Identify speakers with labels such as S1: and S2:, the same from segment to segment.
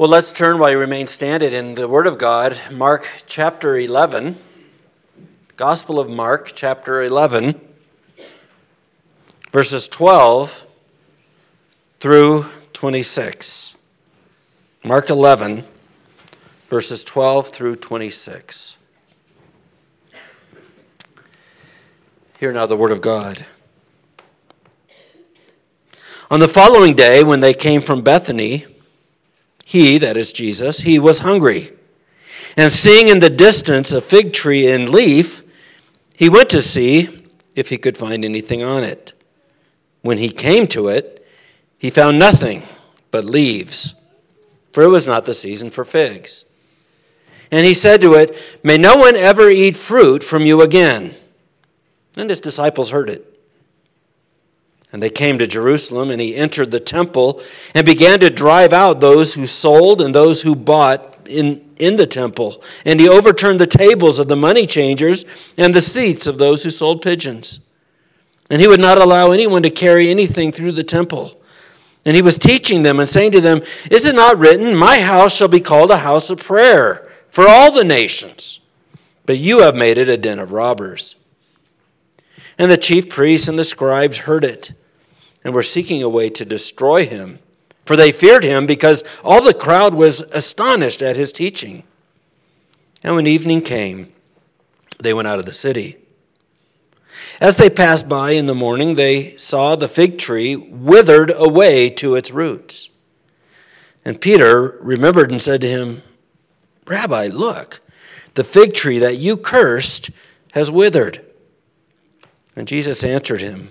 S1: Well, let's turn while you remain standing in the Word of God, Mark chapter 11. Gospel of Mark chapter 11, verses 12 through 26. Mark 11, verses 12 through 26. Hear now the Word of God. On the following day, when they came from Bethany, he, that is Jesus, he was hungry. And seeing in the distance a fig tree in leaf, he went to see if he could find anything on it. When he came to it, he found nothing but leaves, for it was not the season for figs. And he said to it, May no one ever eat fruit from you again. And his disciples heard it. And they came to Jerusalem, and he entered the temple and began to drive out those who sold and those who bought in, in the temple. And he overturned the tables of the money changers and the seats of those who sold pigeons. And he would not allow anyone to carry anything through the temple. And he was teaching them and saying to them, Is it not written, My house shall be called a house of prayer for all the nations? But you have made it a den of robbers. And the chief priests and the scribes heard it and were seeking a way to destroy him. For they feared him because all the crowd was astonished at his teaching. And when evening came, they went out of the city. As they passed by in the morning, they saw the fig tree withered away to its roots. And Peter remembered and said to him, Rabbi, look, the fig tree that you cursed has withered. And Jesus answered him,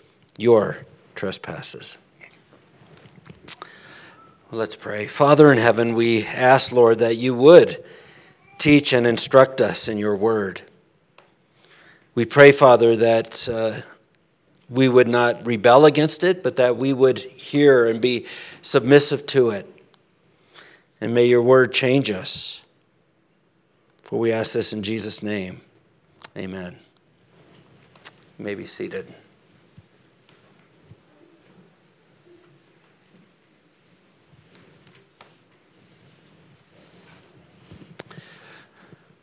S1: your trespasses. Let's pray. Father in heaven, we ask, Lord, that you would teach and instruct us in your word. We pray, Father, that uh, we would not rebel against it, but that we would hear and be submissive to it. And may your word change us. For we ask this in Jesus' name. Amen. You may be seated.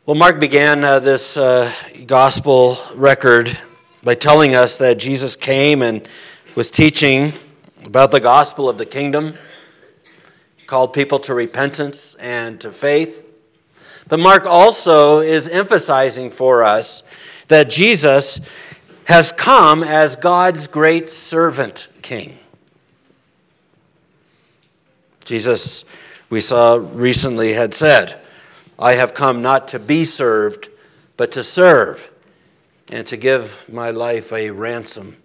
S1: Well, Mark began uh, this uh, gospel record by telling us that Jesus came and was teaching about the gospel of the kingdom, called people to repentance and to faith. But Mark also is emphasizing for us that Jesus has come as God's great servant king. Jesus, we saw recently, had said, I have come not to be served, but to serve, and to give my life a ransom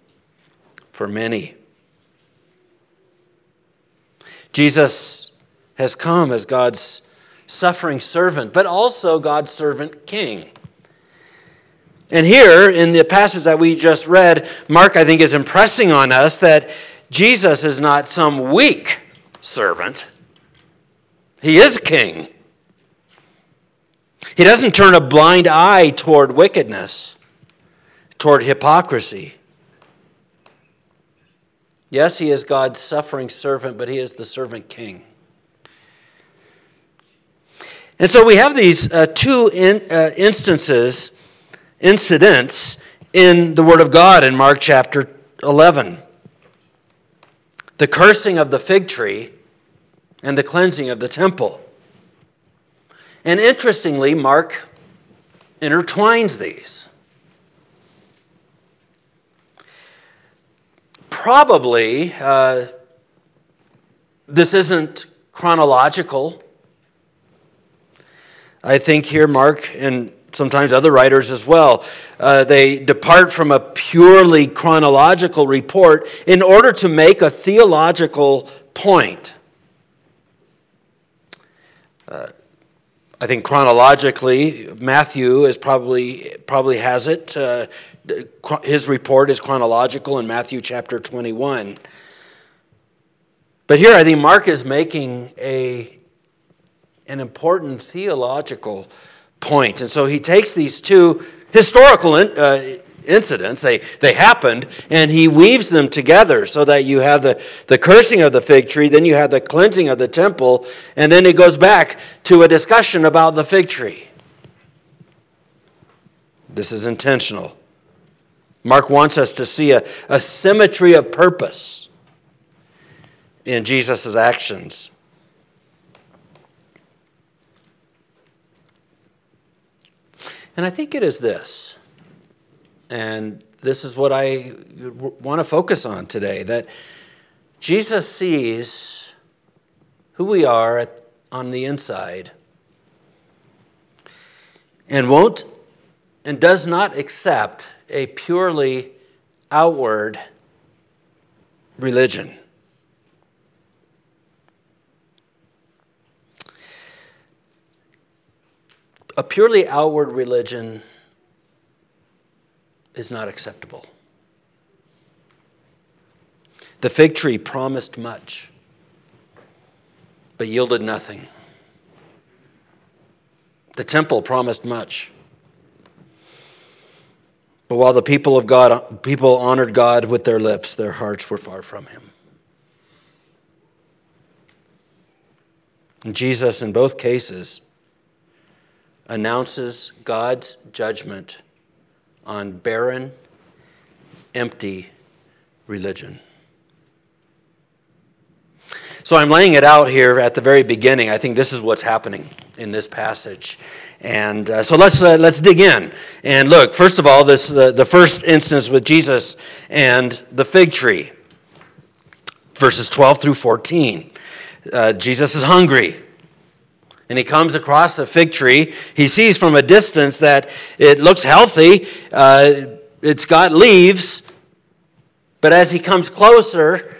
S1: for many. Jesus has come as God's suffering servant, but also God's servant king. And here, in the passage that we just read, Mark, I think, is impressing on us that Jesus is not some weak servant, he is king. He doesn't turn a blind eye toward wickedness, toward hypocrisy. Yes, he is God's suffering servant, but he is the servant king. And so we have these uh, two in, uh, instances, incidents in the Word of God in Mark chapter 11 the cursing of the fig tree and the cleansing of the temple. And interestingly, Mark intertwines these. Probably, uh, this isn't chronological. I think here, Mark, and sometimes other writers as well, uh, they depart from a purely chronological report in order to make a theological point. Uh, I think chronologically, Matthew is probably probably has it. Uh, his report is chronological in Matthew chapter 21. But here I think Mark is making a, an important theological point. And so he takes these two historical uh, incidents, they, they happened, and he weaves them together so that you have the, the cursing of the fig tree, then you have the cleansing of the temple, and then it goes back to a discussion about the fig tree. This is intentional. Mark wants us to see a, a symmetry of purpose in Jesus' actions. And I think it is this, and this is what I want to focus on today that Jesus sees who we are at, on the inside and won't and does not accept a purely outward religion. A purely outward religion is not acceptable. The fig tree promised much, but yielded nothing. The temple promised much. But while the people of God people honored God with their lips, their hearts were far from him. And Jesus in both cases announces God's judgment on barren, empty religion. So I'm laying it out here at the very beginning. I think this is what's happening in this passage. And uh, so let's, uh, let's dig in and look. First of all, this, uh, the first instance with Jesus and the fig tree, verses 12 through 14. Uh, Jesus is hungry and he comes across the fig tree. He sees from a distance that it looks healthy, uh, it's got leaves, but as he comes closer,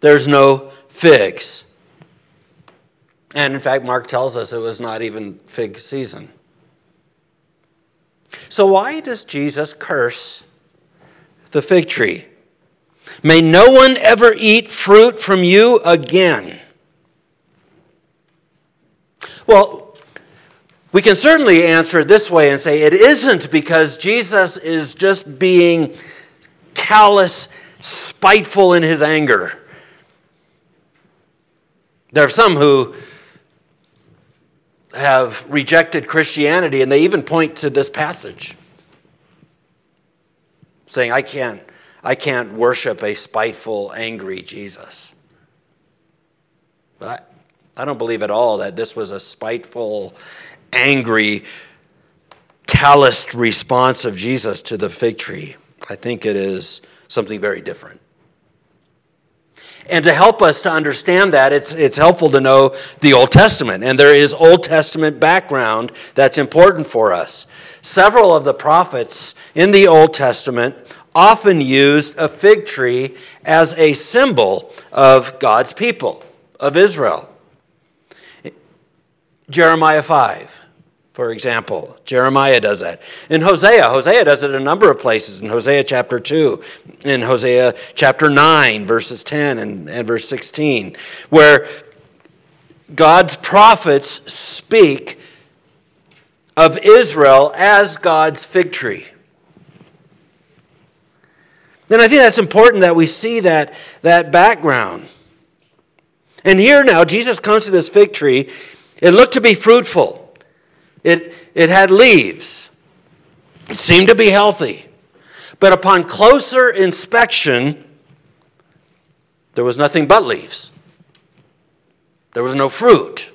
S1: there's no figs. And in fact, Mark tells us it was not even fig season. So, why does Jesus curse the fig tree? May no one ever eat fruit from you again. Well, we can certainly answer it this way and say it isn't because Jesus is just being callous, spiteful in his anger. There are some who have rejected Christianity and they even point to this passage saying, I can't, I can't worship a spiteful, angry Jesus. But I don't believe at all that this was a spiteful, angry, calloused response of Jesus to the fig tree. I think it is something very different. And to help us to understand that, it's, it's helpful to know the Old Testament. And there is Old Testament background that's important for us. Several of the prophets in the Old Testament often used a fig tree as a symbol of God's people, of Israel. Jeremiah 5, for example. Jeremiah does that. In Hosea, Hosea does it a number of places. In Hosea chapter 2, in Hosea chapter 9, verses 10 and, and verse 16, where God's prophets speak of Israel as God's fig tree. And I think that's important that we see that, that background. And here now, Jesus comes to this fig tree it looked to be fruitful. It, it had leaves. It seemed to be healthy. But upon closer inspection, there was nothing but leaves. There was no fruit.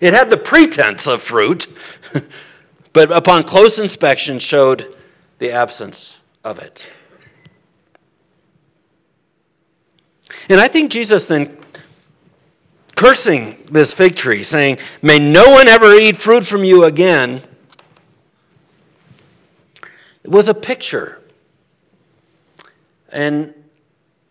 S1: It had the pretense of fruit, but upon close inspection showed the absence of it. And I think Jesus then cursing this fig tree, saying, May no one ever eat fruit from you again, it was a picture. an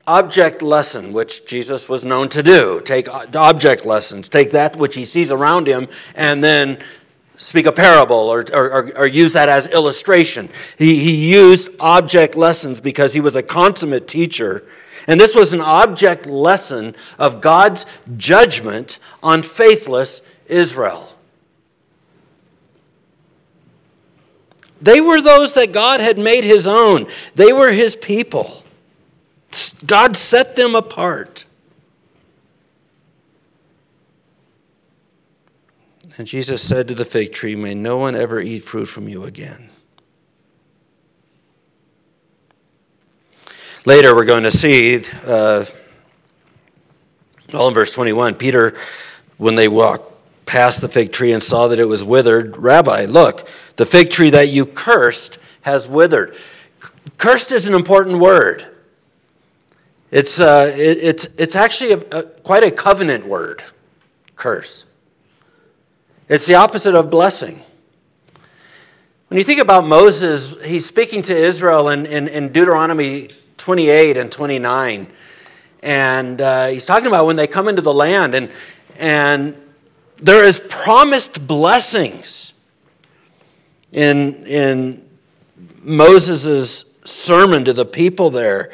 S1: object lesson, which Jesus was known to do. Take object lessons, take that which he sees around him, and then speak a parable or, or, or, use that as illustration. He, he used object lessons because he was a consummate teacher. And this was an object lesson of God's judgment on faithless Israel. They were those that God had made his own, they were his people. God set them apart. And Jesus said to the fig tree, May no one ever eat fruit from you again. Later, we're going to see, uh, all in verse 21, Peter, when they walked past the fig tree and saw that it was withered, Rabbi, look, the fig tree that you cursed has withered. Cursed is an important word. It's, uh, it, it's, it's actually a, a, quite a covenant word, curse. It's the opposite of blessing. When you think about Moses, he's speaking to Israel in, in, in Deuteronomy 28 and 29. And uh, he's talking about when they come into the land, and, and there is promised blessings in, in Moses' sermon to the people there.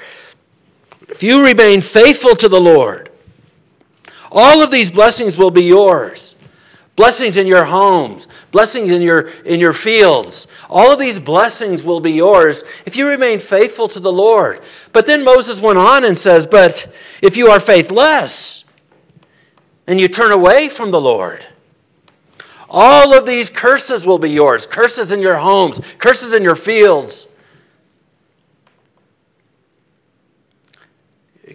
S1: If you remain faithful to the Lord, all of these blessings will be yours blessings in your homes, blessings in your, in your fields. All of these blessings will be yours if you remain faithful to the Lord. But then Moses went on and says, But if you are faithless and you turn away from the Lord, all of these curses will be yours curses in your homes, curses in your fields.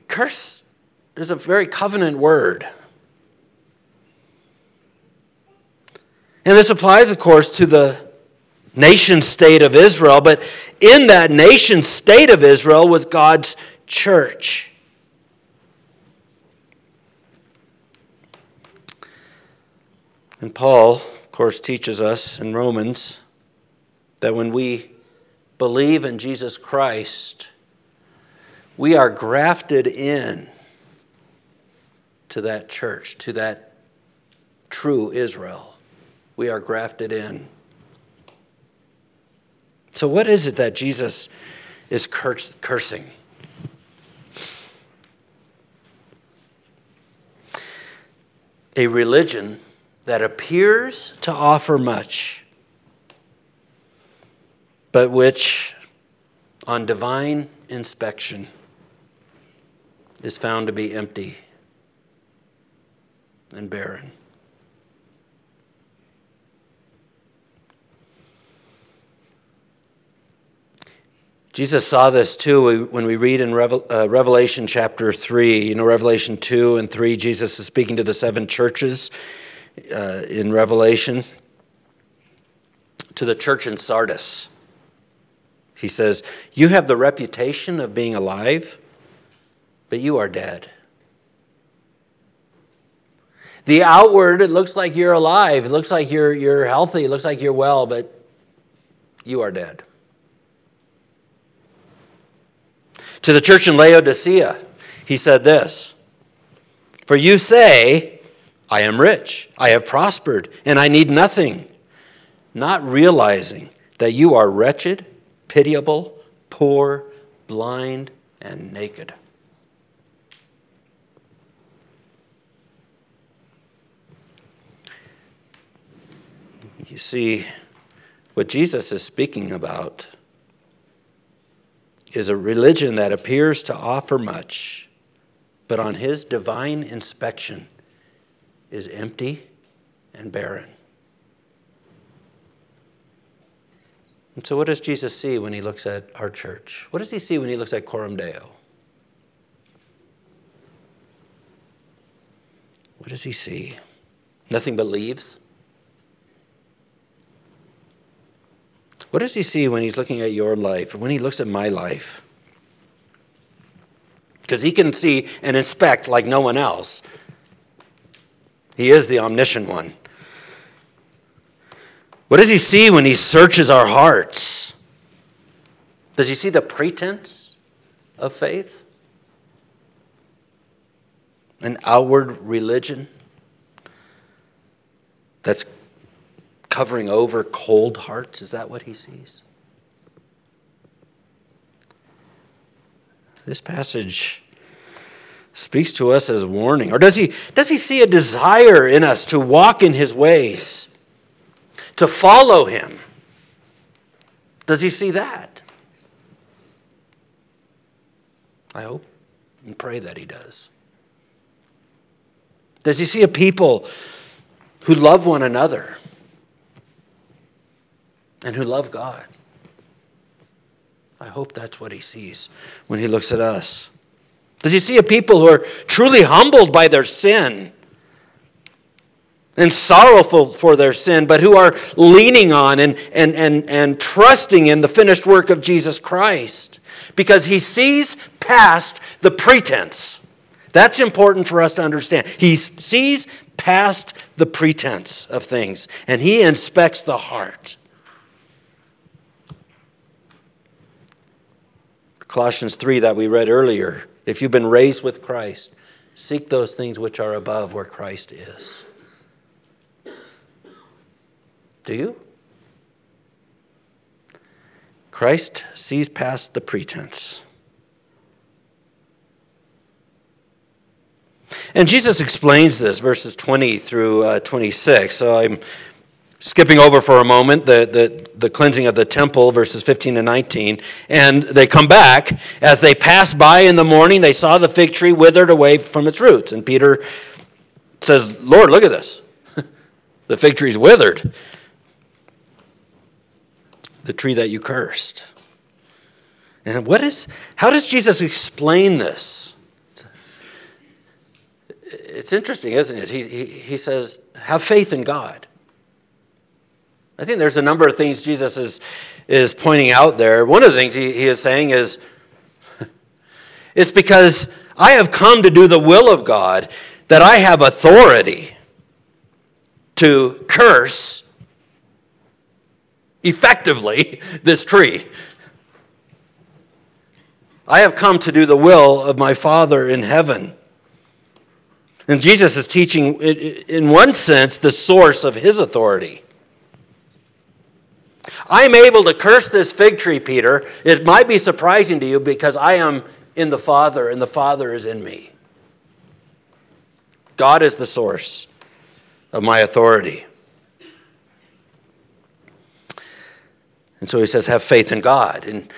S1: Curse is a very covenant word. And this applies, of course, to the nation state of Israel, but in that nation state of Israel was God's church. And Paul, of course, teaches us in Romans that when we believe in Jesus Christ, we are grafted in to that church, to that true Israel we are grafted in. So, what is it that Jesus is cursing? A religion that appears to offer much, but which, on divine inspection, is found to be empty and barren. Jesus saw this too when we read in uh, Revelation chapter 3. You know, Revelation 2 and 3, Jesus is speaking to the seven churches uh, in Revelation. To the church in Sardis, he says, You have the reputation of being alive, but you are dead. The outward, it looks like you're alive. It looks like you're, you're healthy. It looks like you're well, but you are dead. To the church in Laodicea, he said this For you say, I am rich, I have prospered, and I need nothing, not realizing that you are wretched, pitiable, poor, blind, and naked. You see, what Jesus is speaking about is a religion that appears to offer much, but on his divine inspection is empty and barren. And so, what does Jesus see when he looks at our church? What does he see when he looks at Coram Deo? What does he see? Nothing but leaves? What does he see when he's looking at your life, when he looks at my life? Because he can see and inspect like no one else. He is the omniscient one. What does he see when he searches our hearts? Does he see the pretense of faith? an outward religion that's covering over cold hearts? Is that what he sees? This passage speaks to us as warning. Or does he, does he see a desire in us to walk in his ways, to follow him? Does he see that? I hope and pray that he does. Does he see a people who love one another and who love God? I hope that's what he sees when he looks at us. Does he see a people who are truly humbled by their sin and sorrowful for their sin, but who are leaning on and, and, and, and trusting in the finished work of Jesus Christ? Because he sees past the pretense. That's important for us to understand. He sees past the pretense of things and he inspects the heart. Colossians 3 that we read earlier. If you've been raised with Christ, seek those things which are above where Christ is. Do you? Christ sees past the pretense. And Jesus explains this, verses 20 through uh, 26. So I'm skipping over for a moment the, the, the cleansing of the temple, verses 15 and 19. And they come back. As they passed by in the morning, they saw the fig tree withered away from its roots. And Peter says, Lord, look at this. the fig tree's withered. The tree that you cursed. And what is, how does Jesus explain this? It's interesting, isn't it? He, he, he says, have faith in God. I think there's a number of things Jesus is, is pointing out there. One of the things he, he is saying is, it's because I have come to do the will of God that I have authority to curse effectively this tree. I have come to do the will of my Father in heaven. And Jesus is teaching, in one sense, the source of his authority. I'm able to curse this fig tree, Peter. It might be surprising to you because I am in the Father and the Father is in me. God is the source of my authority. And so he says, have faith in God. And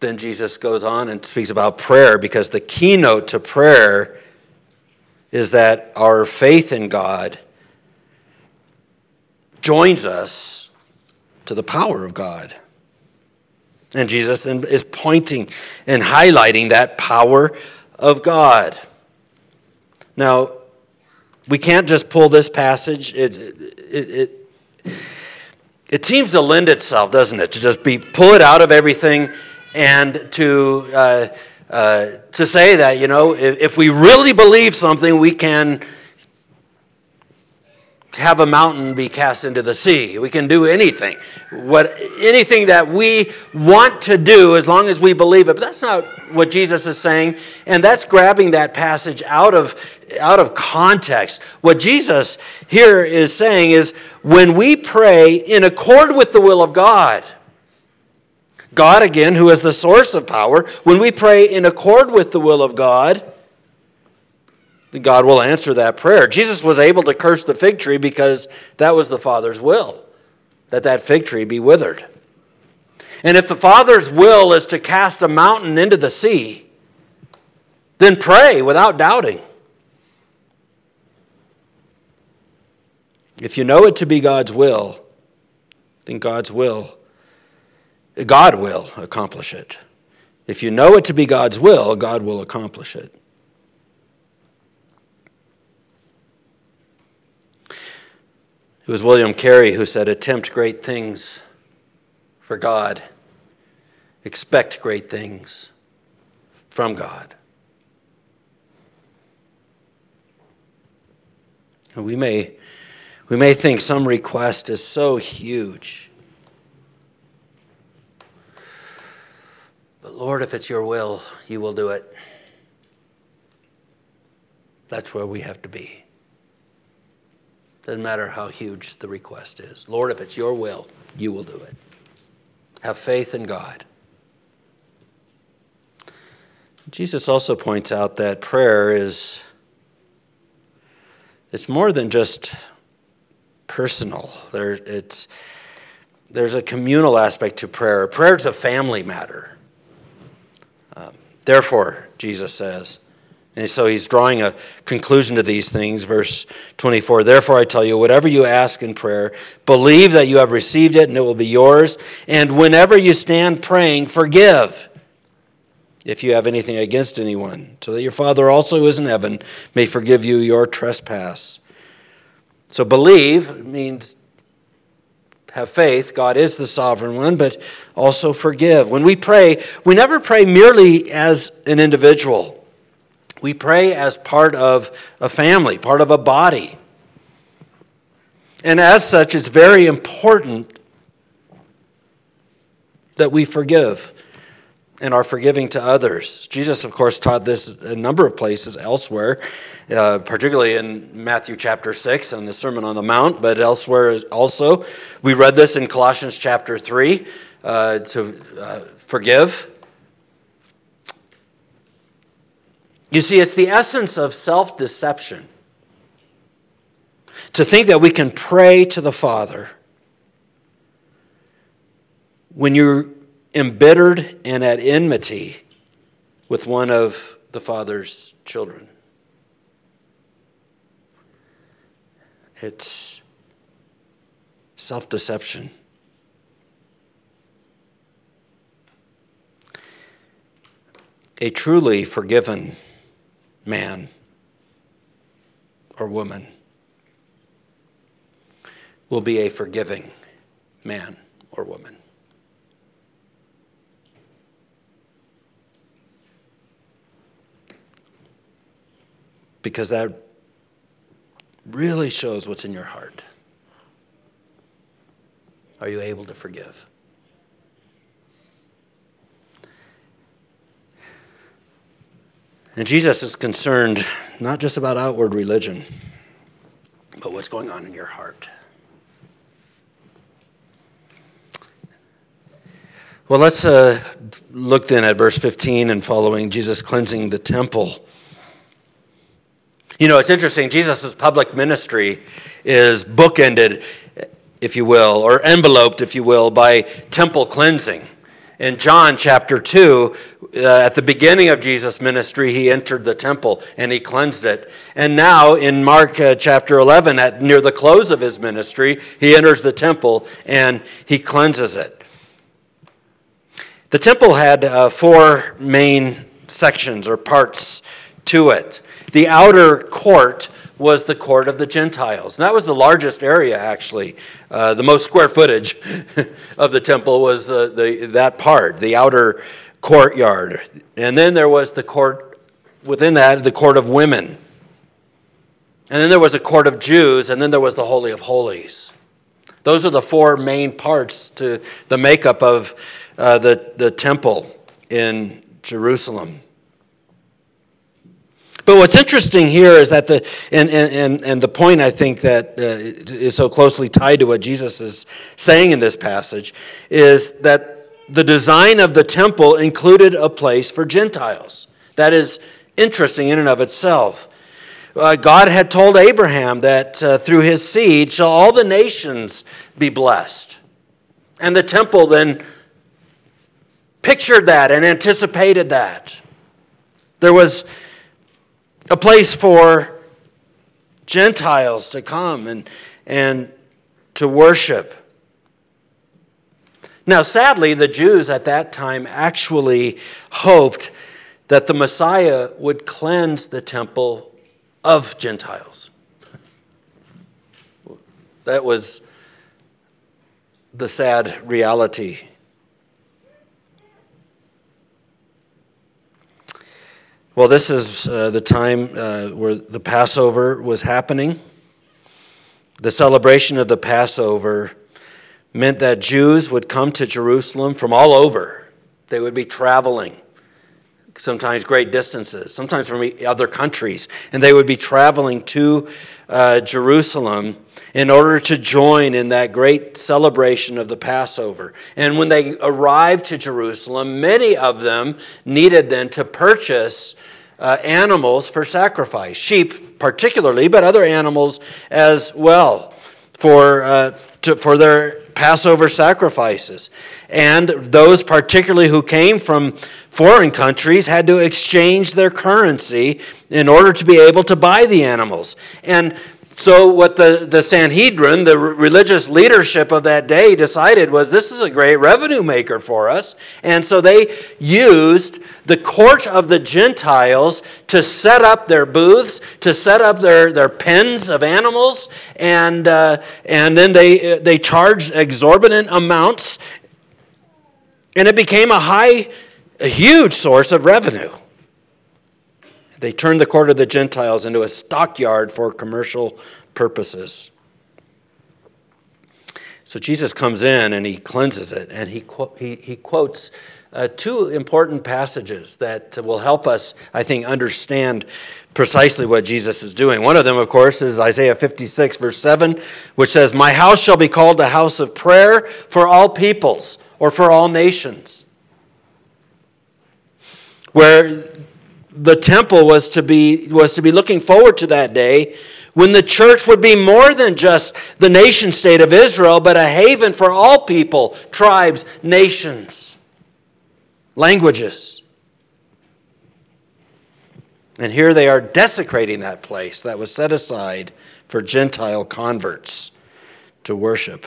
S1: then Jesus goes on and speaks about prayer because the keynote to prayer is that our faith in God joins us to the power of God. And Jesus is pointing and highlighting that power of God. Now, we can't just pull this passage. It, it, it, it, seems to lend itself, doesn't it, to just be pull it out of everything and to, uh, uh, to say that, you know, if, if we really believe something, we can have a mountain be cast into the sea. We can do anything. What anything that we want to do as long as we believe it. But that's not what Jesus is saying, and that's grabbing that passage out of out of context. What Jesus here is saying is when we pray in accord with the will of God, God again who is the source of power, when we pray in accord with the will of God, God will answer that prayer. Jesus was able to curse the fig tree because that was the Father's will, that that fig tree be withered. And if the Father's will is to cast a mountain into the sea, then pray without doubting. If you know it to be God's will, then God's will, God will accomplish it. If you know it to be God's will, God will accomplish it. It was William Carey who said, Attempt great things for God, expect great things from God. We may, we may think some request is so huge. But Lord, if it's your will, you will do it. That's where we have to be. Doesn't matter how huge the request is. Lord, if it's your will, you will do it. Have faith in God. Jesus also points out that prayer is it's more than just personal. There, it's, there's a communal aspect to prayer. Prayer is a family matter. Um, therefore, Jesus says, and so he's drawing a conclusion to these things. Verse 24 Therefore, I tell you, whatever you ask in prayer, believe that you have received it and it will be yours. And whenever you stand praying, forgive if you have anything against anyone, so that your Father also who is in heaven may forgive you your trespass. So believe means have faith. God is the sovereign one, but also forgive. When we pray, we never pray merely as an individual. We pray as part of a family, part of a body. And as such, it's very important that we forgive and are forgiving to others. Jesus, of course, taught this a number of places elsewhere, uh, particularly in Matthew chapter 6 and the Sermon on the Mount, but elsewhere also. We read this in Colossians chapter 3 uh, to uh, forgive. You see, it's the essence of self deception to think that we can pray to the Father when you're embittered and at enmity with one of the Father's children. It's self deception. A truly forgiven man or woman will be a forgiving man or woman. because that really shows what's in your heart. Are you able to forgive? And Jesus is concerned not just about outward religion, but what's going on in your heart. Well, let's uh, look then at verse 15 and following Jesus cleansing the temple. You know, it's interesting. Jesus' public ministry is bookended, if you will, or enveloped, if you will, by temple cleansing. In John chapter 2, uh, at the beginning of Jesus' ministry, he entered the temple and he cleansed it. And now in Mark uh, chapter 11, at near the close of his ministry, he enters the temple and he cleanses it. The temple had uh, four main sections or parts to it. The outer court was the court of the Gentiles. And that was the largest area, actually. Uh, the most square footage of the temple was the, the, that part, the outer courtyard. And then there was the court, within that, the court of women. And then there was a court of Jews, and then there was the Holy of Holies. Those are the four main parts to the makeup of uh, the, the temple in Jerusalem. But what's interesting here is that the, and, and, and the point I think that uh, is so closely tied to what Jesus is saying in this passage is that the design of the temple included a place for Gentiles. That is interesting in and of itself. Uh, God had told Abraham that uh, through his seed shall all the nations be blessed. And the temple then pictured that and anticipated that. There was a place for Gentiles to come and, and to worship. Now, sadly, the Jews at that time actually hoped that the Messiah would cleanse the temple of Gentiles. That was the sad reality. Well, this is uh, the time uh, where the Passover was happening. The celebration of the Passover meant that Jews would come to Jerusalem from all over. They would be traveling sometimes great distances, sometimes from other countries, and they would be traveling to uh, Jerusalem in order to join in that great celebration of the Passover. And when they arrived to Jerusalem, many of them needed then to purchase uh, animals for sacrifice, sheep particularly, but other animals as well for, uh, to, for their Passover sacrifices. And those, particularly who came from foreign countries, had to exchange their currency in order to be able to buy the animals. And so, what the, the Sanhedrin, the religious leadership of that day, decided was this is a great revenue maker for us. And so they used the court of the Gentiles to set up their booths, to set up their, their pens of animals, and, uh, and then they, they charged exorbitant amounts. And it became a high, a huge source of revenue. They turned the court of the Gentiles into a stockyard for commercial purposes. So Jesus comes in and he cleanses it, and he, he, he quotes uh, two important passages that will help us, I think, understand precisely what Jesus is doing. One of them, of course, is Isaiah 56, verse 7, which says, My house shall be called a house of prayer for all peoples or for all nations. Where the temple was to be was to be looking forward to that day when the church would be more than just the nation state of Israel but a haven for all people tribes nations languages. And here they are desecrating that place that was set aside for gentile converts to worship.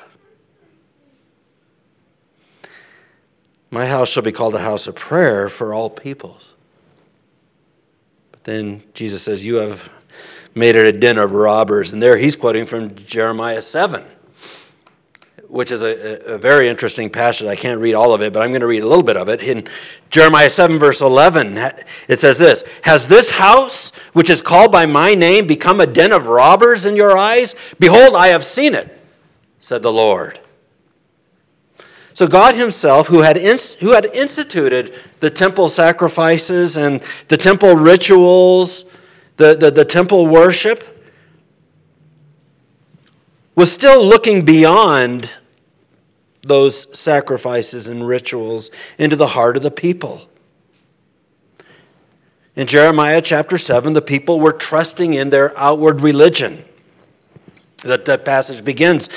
S1: My house shall be called a house of prayer for all peoples then Jesus says, You have made it a den of robbers. And there he's quoting from Jeremiah 7, which is a, a, very interesting passage. I can't read all of it, but I'm going to read a little bit of it. In Jeremiah 7, verse 11, it says this Has this house, which is called by my name, become a den of robbers in your eyes? Behold, I have seen it, said the Lord. So God Himself, who had, inst- who had instituted the temple sacrifices and the temple rituals, the, the, the temple worship, was still looking beyond those sacrifices and rituals into the heart of the people. In Jeremiah chapter 7, the people were trusting in their outward religion. That, that passage begins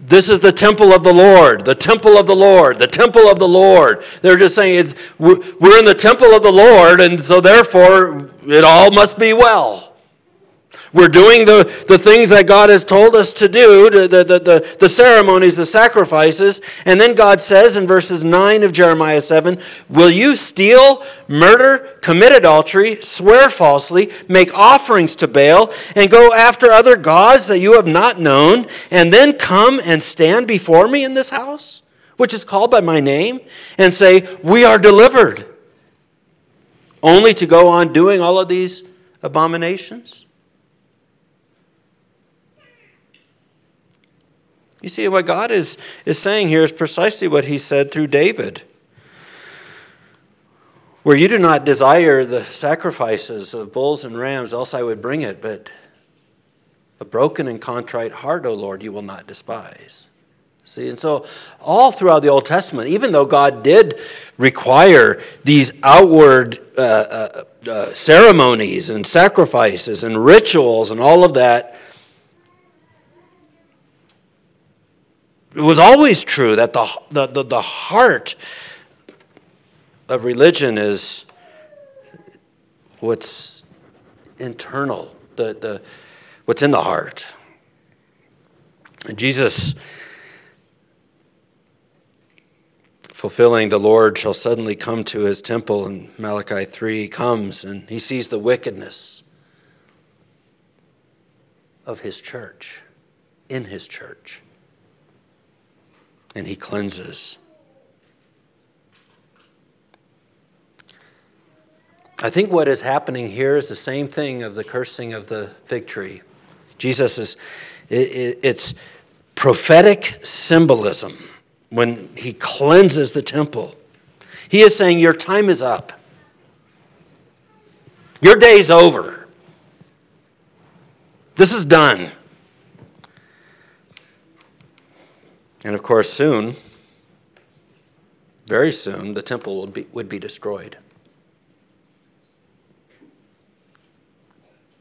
S1: this is the temple of the Lord, the temple of the Lord, the temple of the Lord. They're just saying it's, we're in the temple of the Lord, and so therefore it all must be well. We're doing the, the things that God has told us to do, the, the, the, the, ceremonies, the sacrifices. And then God says in verses 9 of Jeremiah 7 Will you steal, murder, commit adultery, swear falsely, make offerings to Baal, and go after other gods that you have not known, and then come and stand before me in this house, which is called by my name, and say, We are delivered, only to go on doing all of these abominations? You see, what God is, is saying here is precisely what he said through David. Where you do not desire the sacrifices of bulls and rams, else I would bring it, but a broken and contrite heart, O Lord, you will not despise. See, and so all throughout the Old Testament, even though God did require these outward uh, uh, uh, ceremonies and sacrifices and rituals and all of that, it was always true that the, the, the, the heart of religion is what's internal, the, the, what's in the heart. And Jesus, fulfilling the Lord shall suddenly come to his temple in Malachi 3, comes and he sees the wickedness of his church, in his church and he cleanses. I think what is happening here is the same thing of the cursing of the fig tree. Jesus is, it's prophetic symbolism when he cleanses the temple. He is saying, Your time is up. Your day's over. This is done. And of course, soon, very soon, the temple would be, would be destroyed.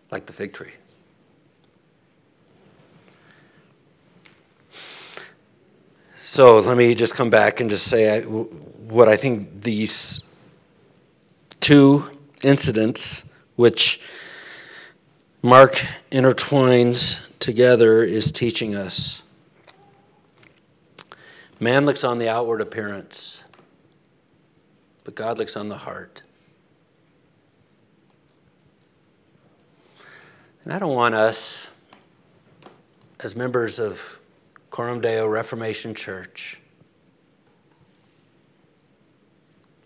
S1: Like the fig tree. So let me just come back and just say what I think these two incidents, which Mark intertwines together, is teaching us. Man looks on the outward appearance, but God looks on the heart. And I don't want us, as members of Coram Deo Reformation Church,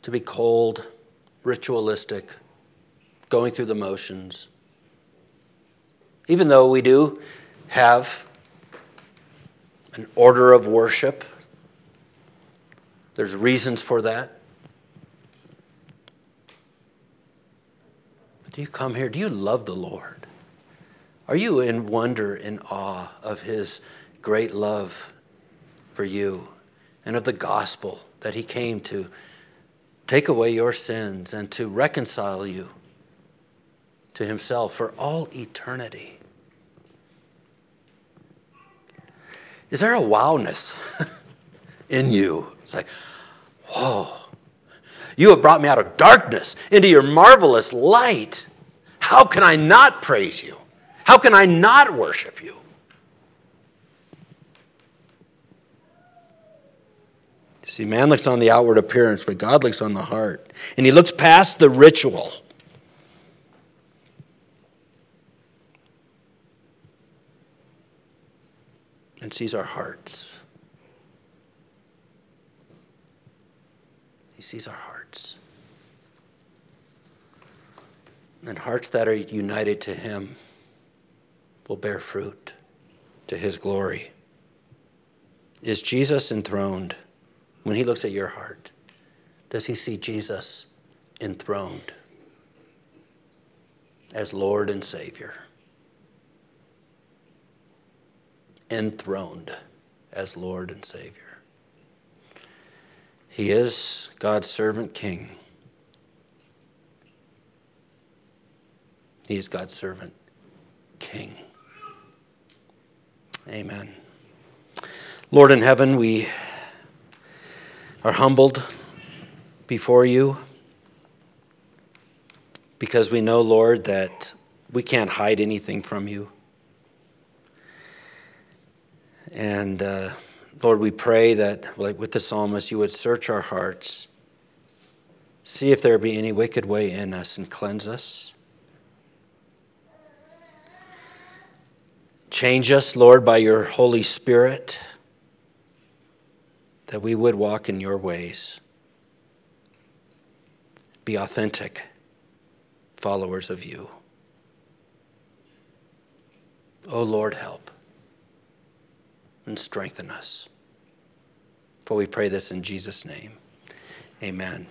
S1: to be cold, ritualistic, going through the motions. Even though we do have an order of worship there's reasons for that. But do you come here? Do you love the Lord? Are you in wonder and awe of His great love for you and of the gospel that He came to take away your sins and to reconcile you to Himself for all eternity? Is there a wowness in you? It's like, whoa, you have brought me out of darkness into your marvelous light. How can I not praise you? How can I not worship you? See, man looks on the outward appearance, but God looks on the heart. And he looks past the ritual. And sees our hearts. He sees our hearts. And hearts that are united to Him will bear fruit to His glory. Is Jesus enthroned when He looks at your heart? Does He see Jesus enthroned as Lord and Savior? Enthroned as Lord and Savior. He is God's servant king. He is God's servant king. Amen. Lord in heaven, we are humbled before you because we know, Lord, that we can't hide anything from you. And uh, Lord, we pray that, like with the psalmist, you would search our hearts, see if there be any wicked way in us, and cleanse us. Change us, Lord, by your Holy Spirit, that we would walk in your ways, be authentic followers of you. Oh, Lord, help and strengthen us. For we pray this in Jesus' name. Amen.